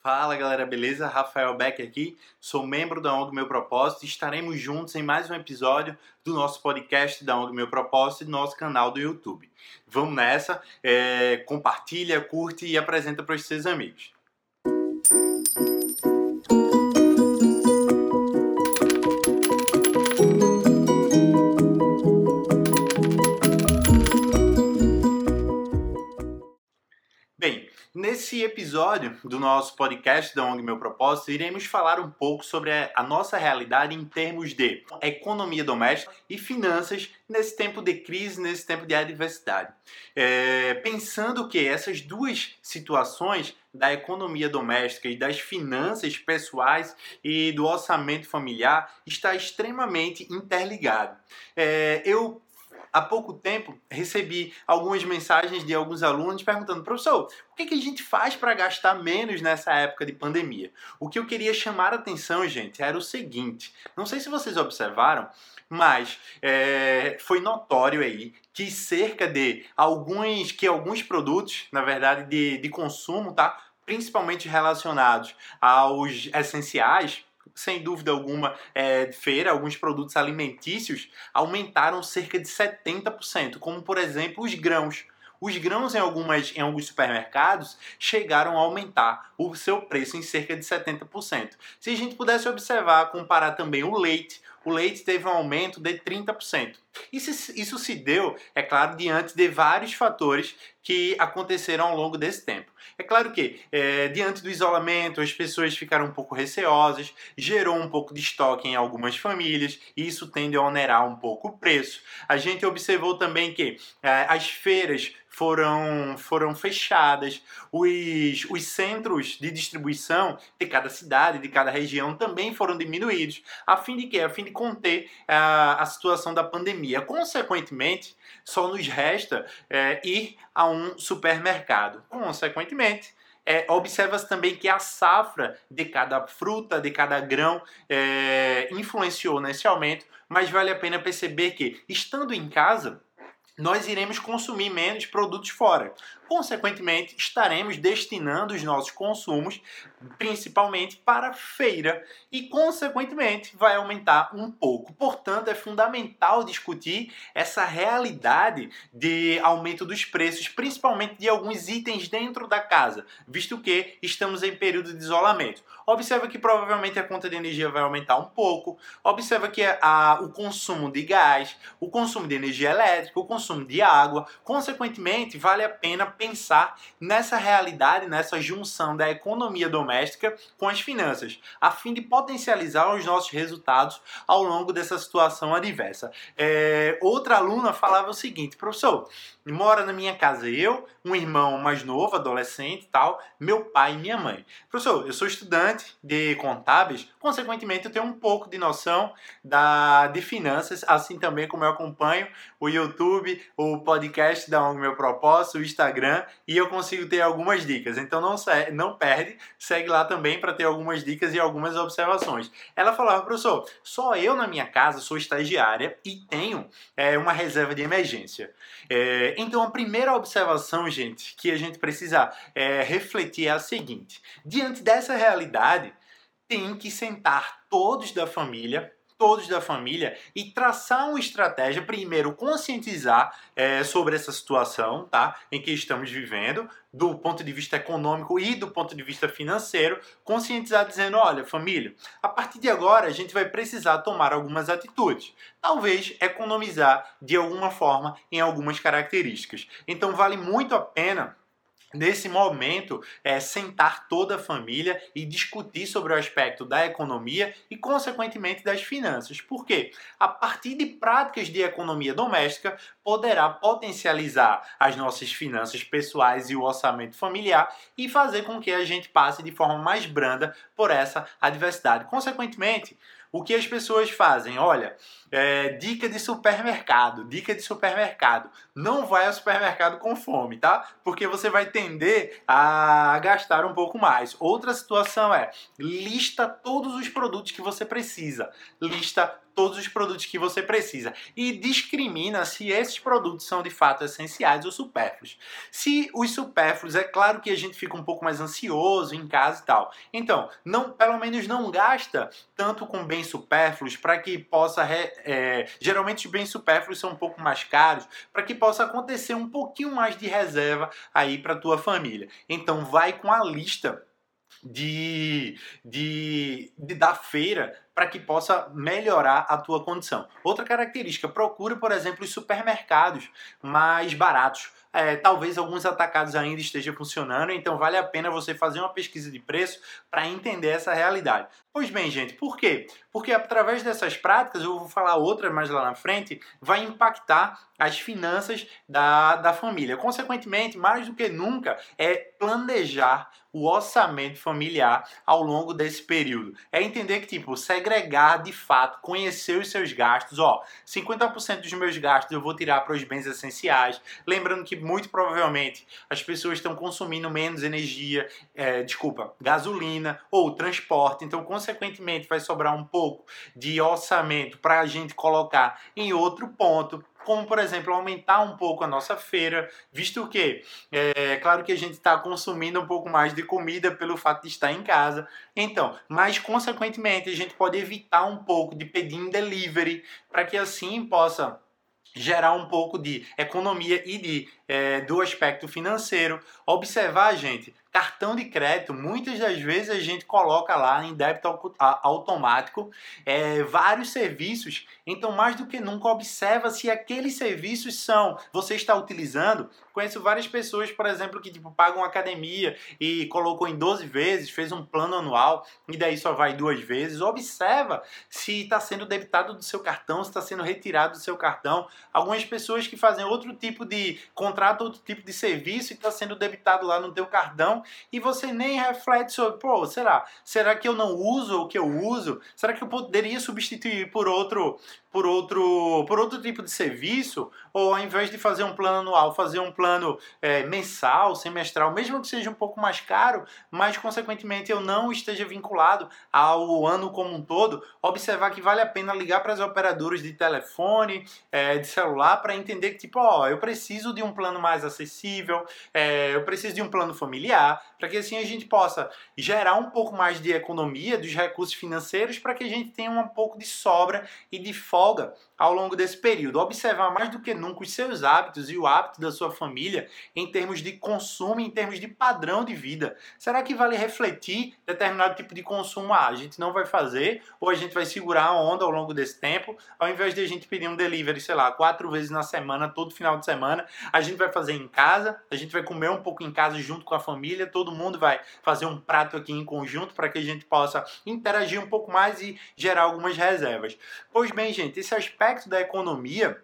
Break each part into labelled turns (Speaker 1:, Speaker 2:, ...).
Speaker 1: Fala galera, beleza? Rafael Beck aqui, sou membro da ONG Meu Propósito e estaremos juntos em mais um episódio do nosso podcast da ONG Meu Propósito e do nosso canal do YouTube. Vamos nessa, é, compartilha, curte e apresenta para os seus amigos. Nesse episódio do nosso podcast da ONG Meu Propósito, iremos falar um pouco sobre a nossa realidade em termos de economia doméstica e finanças nesse tempo de crise, nesse tempo de adversidade. É, pensando que essas duas situações da economia doméstica e das finanças pessoais e do orçamento familiar está extremamente interligado. É, eu há pouco tempo recebi algumas mensagens de alguns alunos perguntando, professor, o que, que a gente faz para gastar menos nessa época de pandemia? O que eu queria chamar a atenção, gente, era o seguinte: não sei se vocês observaram, mas é, foi notório aí que cerca de alguns que alguns produtos, na verdade, de, de consumo, tá? Principalmente relacionados aos essenciais, sem dúvida alguma, é, feira, alguns produtos alimentícios aumentaram cerca de 70%, como por exemplo os grãos. Os grãos em, algumas, em alguns supermercados chegaram a aumentar o seu preço em cerca de 70%. Se a gente pudesse observar, comparar também o leite, o leite teve um aumento de 30%. Isso, isso se deu, é claro, diante de vários fatores que aconteceram ao longo desse tempo. É claro que, é, diante do isolamento, as pessoas ficaram um pouco receosas, gerou um pouco de estoque em algumas famílias, e isso tende a onerar um pouco o preço. A gente observou também que é, as feiras foram, foram fechadas, os, os centros de distribuição de cada cidade, de cada região também foram diminuídos, a fim de quê? A fim de conter a, a situação da pandemia. Consequentemente, só nos resta é, ir a um supermercado. Consequentemente, é, observa-se também que a safra de cada fruta, de cada grão, é, influenciou nesse aumento, mas vale a pena perceber que, estando em casa, nós iremos consumir menos produtos fora. Consequentemente, estaremos destinando os nossos consumos principalmente para feira e, consequentemente, vai aumentar um pouco. Portanto, é fundamental discutir essa realidade de aumento dos preços, principalmente de alguns itens dentro da casa, visto que estamos em período de isolamento. Observa que provavelmente a conta de energia vai aumentar um pouco. Observa que a, o consumo de gás, o consumo de energia elétrica, o consumo de água, consequentemente, vale a pena pensar nessa realidade, nessa junção da economia doméstica com as finanças, a fim de potencializar os nossos resultados ao longo dessa situação adversa. É, outra aluna falava o seguinte, professor, mora na minha casa eu, um irmão mais novo, adolescente e tal, meu pai e minha mãe. Professor, eu sou estudante de contábeis, consequentemente eu tenho um pouco de noção da, de finanças, assim também como eu acompanho o YouTube, o podcast da ONG Meu Propósito, o Instagram, e eu consigo ter algumas dicas. Então não, não perde, segue lá também para ter algumas dicas e algumas observações. Ela falava, professor, só eu na minha casa sou estagiária e tenho é, uma reserva de emergência. É, então, a primeira observação, gente, que a gente precisa é, refletir é a seguinte: diante dessa realidade, tem que sentar todos da família todos da família e traçar uma estratégia, primeiro conscientizar é, sobre essa situação tá, em que estamos vivendo, do ponto de vista econômico e do ponto de vista financeiro, conscientizar dizendo, olha família, a partir de agora a gente vai precisar tomar algumas atitudes, talvez economizar de alguma forma em algumas características. Então vale muito a pena nesse momento, é, sentar toda a família e discutir sobre o aspecto da economia e, consequentemente, das finanças. Por quê? A partir de práticas de economia doméstica, poderá potencializar as nossas finanças pessoais e o orçamento familiar e fazer com que a gente passe de forma mais branda por essa adversidade. Consequentemente, o que as pessoas fazem? Olha, é, dica de supermercado, dica de supermercado. Não vai ao supermercado com fome, tá? Porque você vai tender a gastar um pouco mais. Outra situação é lista todos os produtos que você precisa. Lista todos os produtos que você precisa e discrimina se esses produtos são de fato essenciais ou supérfluos. Se os supérfluos, é claro que a gente fica um pouco mais ansioso em casa e tal. Então, não, pelo menos não gasta tanto com bens supérfluos para que possa. É, geralmente os bens supérfluos são um pouco mais caros para que possa acontecer um pouquinho mais de reserva aí para tua família. Então, vai com a lista de, de, de da feira para que possa melhorar a tua condição. Outra característica, procure, por exemplo, os supermercados mais baratos. É, talvez alguns atacados ainda estejam funcionando, então vale a pena você fazer uma pesquisa de preço para entender essa realidade. Pois bem, gente, por quê? Porque através dessas práticas, eu vou falar outras mais lá na frente, vai impactar as finanças da, da família. Consequentemente, mais do que nunca, é planejar o orçamento familiar ao longo desse período. É entender que, tipo, segregar de fato, conhecer os seus gastos. Ó, 50% dos meus gastos eu vou tirar para os bens essenciais. Lembrando que, muito provavelmente, as pessoas estão consumindo menos energia, é, desculpa, gasolina ou transporte. Então, consequentemente, vai sobrar um pouco de orçamento para a gente colocar em outro ponto como por exemplo aumentar um pouco a nossa feira, visto que é claro que a gente está consumindo um pouco mais de comida pelo fato de estar em casa, então, mas consequentemente a gente pode evitar um pouco de pedir em delivery para que assim possa gerar um pouco de economia e de, é, do aspecto financeiro. Observar, gente, cartão de crédito, muitas das vezes a gente coloca lá em débito automático é, vários serviços, então mais do que nunca observa se aqueles serviços são, você está utilizando. Conheço várias pessoas, por exemplo, que tipo, pagam academia e colocou em 12 vezes, fez um plano anual e daí só vai duas vezes. Observa se está sendo debitado do seu cartão, se está sendo retirado do seu cartão. Algumas pessoas que fazem outro tipo de contrato, outro tipo de serviço e está sendo debitado lá no teu cartão e você nem reflete sobre, pô, será? Será que eu não uso o que eu uso? Será que eu poderia substituir por outro por outro, por outro tipo de serviço, ou ao invés de fazer um plano anual, fazer um plano é, mensal, semestral, mesmo que seja um pouco mais caro, mas consequentemente eu não esteja vinculado ao ano como um todo, observar que vale a pena ligar para as operadoras de telefone, é, de celular, para entender que, tipo, ó, eu preciso de um plano mais acessível, é, eu preciso de um plano familiar, para que assim a gente possa gerar um pouco mais de economia dos recursos financeiros, para que a gente tenha um pouco de sobra e de folga ao longo desse período. Observar mais do que nunca os seus hábitos e o hábito da sua família em termos de consumo, em termos de padrão de vida. Será que vale refletir determinado tipo de consumo? Ah, a gente não vai fazer ou a gente vai segurar a onda ao longo desse tempo, ao invés de a gente pedir um delivery, sei lá, quatro vezes na semana, todo final de semana, a gente vai fazer em casa, a gente vai comer um pouco em casa junto com a família, todo mundo vai fazer um prato aqui em conjunto para que a gente possa interagir um pouco mais e gerar algumas reservas. Pois bem, gente, esse aspecto da economia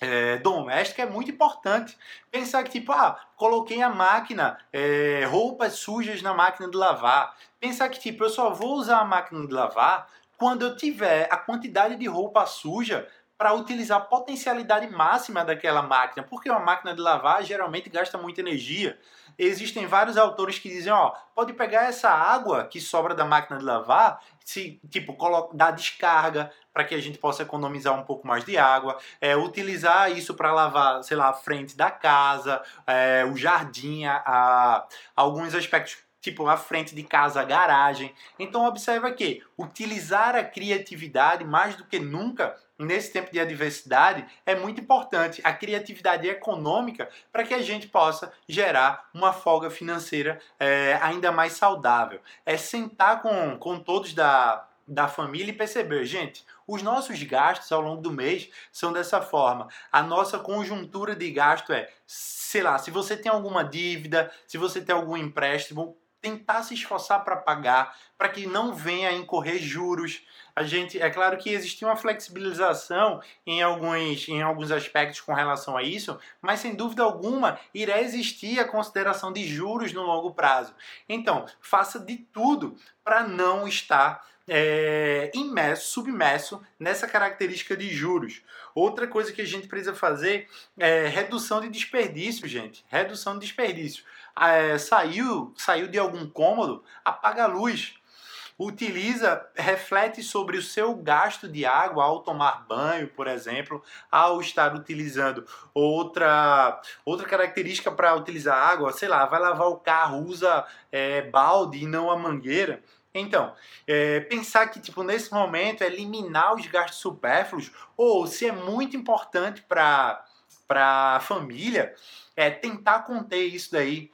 Speaker 1: é, doméstica é muito importante. Pensar que, tipo, ah, coloquei a máquina, é, roupas sujas na máquina de lavar. Pensar que, tipo, eu só vou usar a máquina de lavar quando eu tiver a quantidade de roupa suja para utilizar a potencialidade máxima daquela máquina, porque uma máquina de lavar geralmente gasta muita energia. Existem vários autores que dizem, ó, pode pegar essa água que sobra da máquina de lavar, se tipo coloca, dar descarga para que a gente possa economizar um pouco mais de água, é, utilizar isso para lavar, sei lá, a frente da casa, é, o jardim, a, a alguns aspectos tipo a frente de casa, garagem. Então observa que utilizar a criatividade mais do que nunca nesse tempo de adversidade é muito importante a criatividade econômica para que a gente possa gerar uma folga financeira é, ainda mais saudável. É sentar com, com todos da, da família e perceber, gente, os nossos gastos ao longo do mês são dessa forma. A nossa conjuntura de gasto é, sei lá, se você tem alguma dívida, se você tem algum empréstimo, tentar se esforçar para pagar, para que não venha a incorrer juros. A gente, é claro que existe uma flexibilização em alguns, em alguns aspectos com relação a isso, mas sem dúvida alguma irá existir a consideração de juros no longo prazo. Então, faça de tudo para não estar é, imerso, submerso nessa característica de juros. Outra coisa que a gente precisa fazer é redução de desperdício, gente. Redução de desperdício. É, saiu, saiu de algum cômodo, apaga a luz. utiliza, reflete sobre o seu gasto de água ao tomar banho, por exemplo, ao estar utilizando outra, outra característica para utilizar água, sei lá, vai lavar o carro, usa é, balde e não a mangueira. Então, é, pensar que tipo nesse momento eliminar os gastos supérfluos ou se é muito importante para para a família, é tentar conter isso daí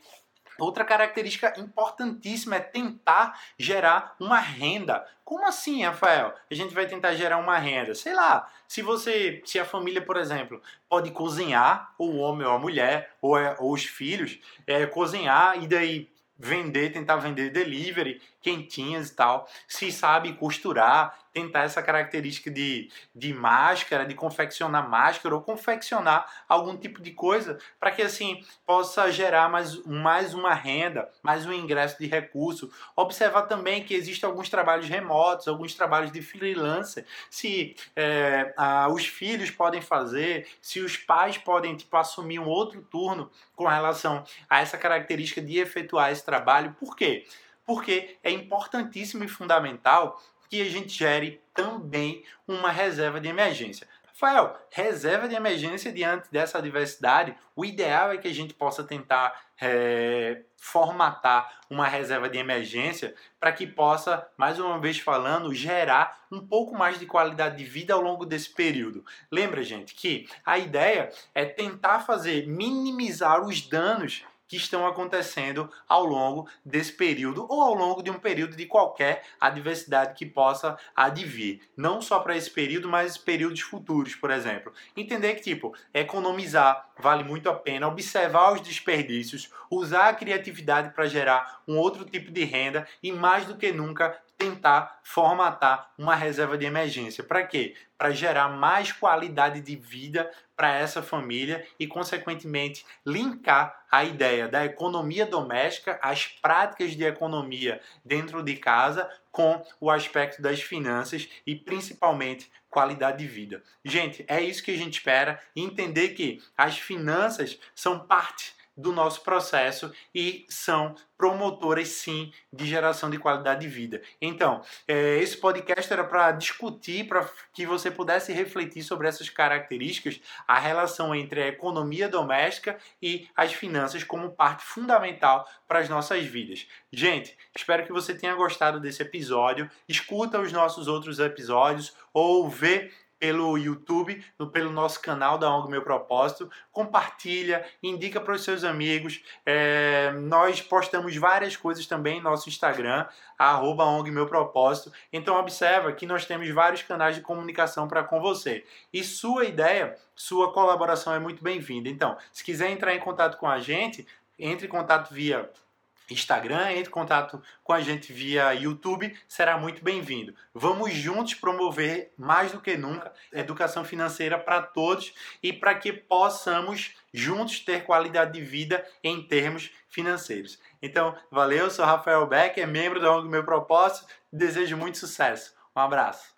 Speaker 1: Outra característica importantíssima é tentar gerar uma renda. Como assim, Rafael? A gente vai tentar gerar uma renda. Sei lá, se você, se a família, por exemplo, pode cozinhar, ou o homem ou a mulher, ou, é, ou os filhos, é, cozinhar e daí vender, tentar vender delivery, quentinhas e tal. Se sabe costurar, tentar essa característica de, de máscara, de confeccionar máscara ou confeccionar algum tipo de coisa para que assim possa gerar mais, mais uma renda, mais um ingresso de recurso. Observar também que existem alguns trabalhos remotos, alguns trabalhos de freelancer. Se é, os filhos podem fazer, se os pais podem tipo, assumir um outro turno com relação a essa característica de efetuar esse trabalho. Por quê? Porque é importantíssimo e fundamental que a gente gere também uma reserva de emergência. Rafael, reserva de emergência diante dessa adversidade, o ideal é que a gente possa tentar é, formatar uma reserva de emergência para que possa, mais uma vez falando, gerar um pouco mais de qualidade de vida ao longo desse período. Lembra, gente, que a ideia é tentar fazer minimizar os danos que estão acontecendo ao longo desse período ou ao longo de um período de qualquer adversidade que possa advir. Não só para esse período, mas períodos futuros, por exemplo. Entender que, tipo, economizar vale muito a pena, observar os desperdícios, usar a criatividade para gerar um outro tipo de renda e, mais do que nunca, tentar formatar uma reserva de emergência. Para quê? Para gerar mais qualidade de vida para essa família e, consequentemente, linkar a ideia da economia doméstica, as práticas de economia dentro de casa, com o aspecto das finanças e, principalmente, qualidade de vida. Gente, é isso que a gente espera. Entender que as finanças são parte do nosso processo e são promotoras sim de geração de qualidade de vida. Então, é, esse podcast era para discutir, para que você pudesse refletir sobre essas características, a relação entre a economia doméstica e as finanças como parte fundamental para as nossas vidas. Gente, espero que você tenha gostado desse episódio. Escuta os nossos outros episódios ou vê pelo YouTube, pelo nosso canal da ONG Meu Propósito. Compartilha, indica para os seus amigos. É, nós postamos várias coisas também no nosso Instagram, arroba ONG Meu Propósito. Então observa que nós temos vários canais de comunicação para com você. E sua ideia, sua colaboração é muito bem-vinda. Então, se quiser entrar em contato com a gente, entre em contato via Instagram, entre em contato com a gente via YouTube, será muito bem-vindo. Vamos juntos promover mais do que nunca educação financeira para todos e para que possamos juntos ter qualidade de vida em termos financeiros. Então, valeu, sou Rafael Beck, é membro da ONG Meu Propósito, desejo muito sucesso. Um abraço.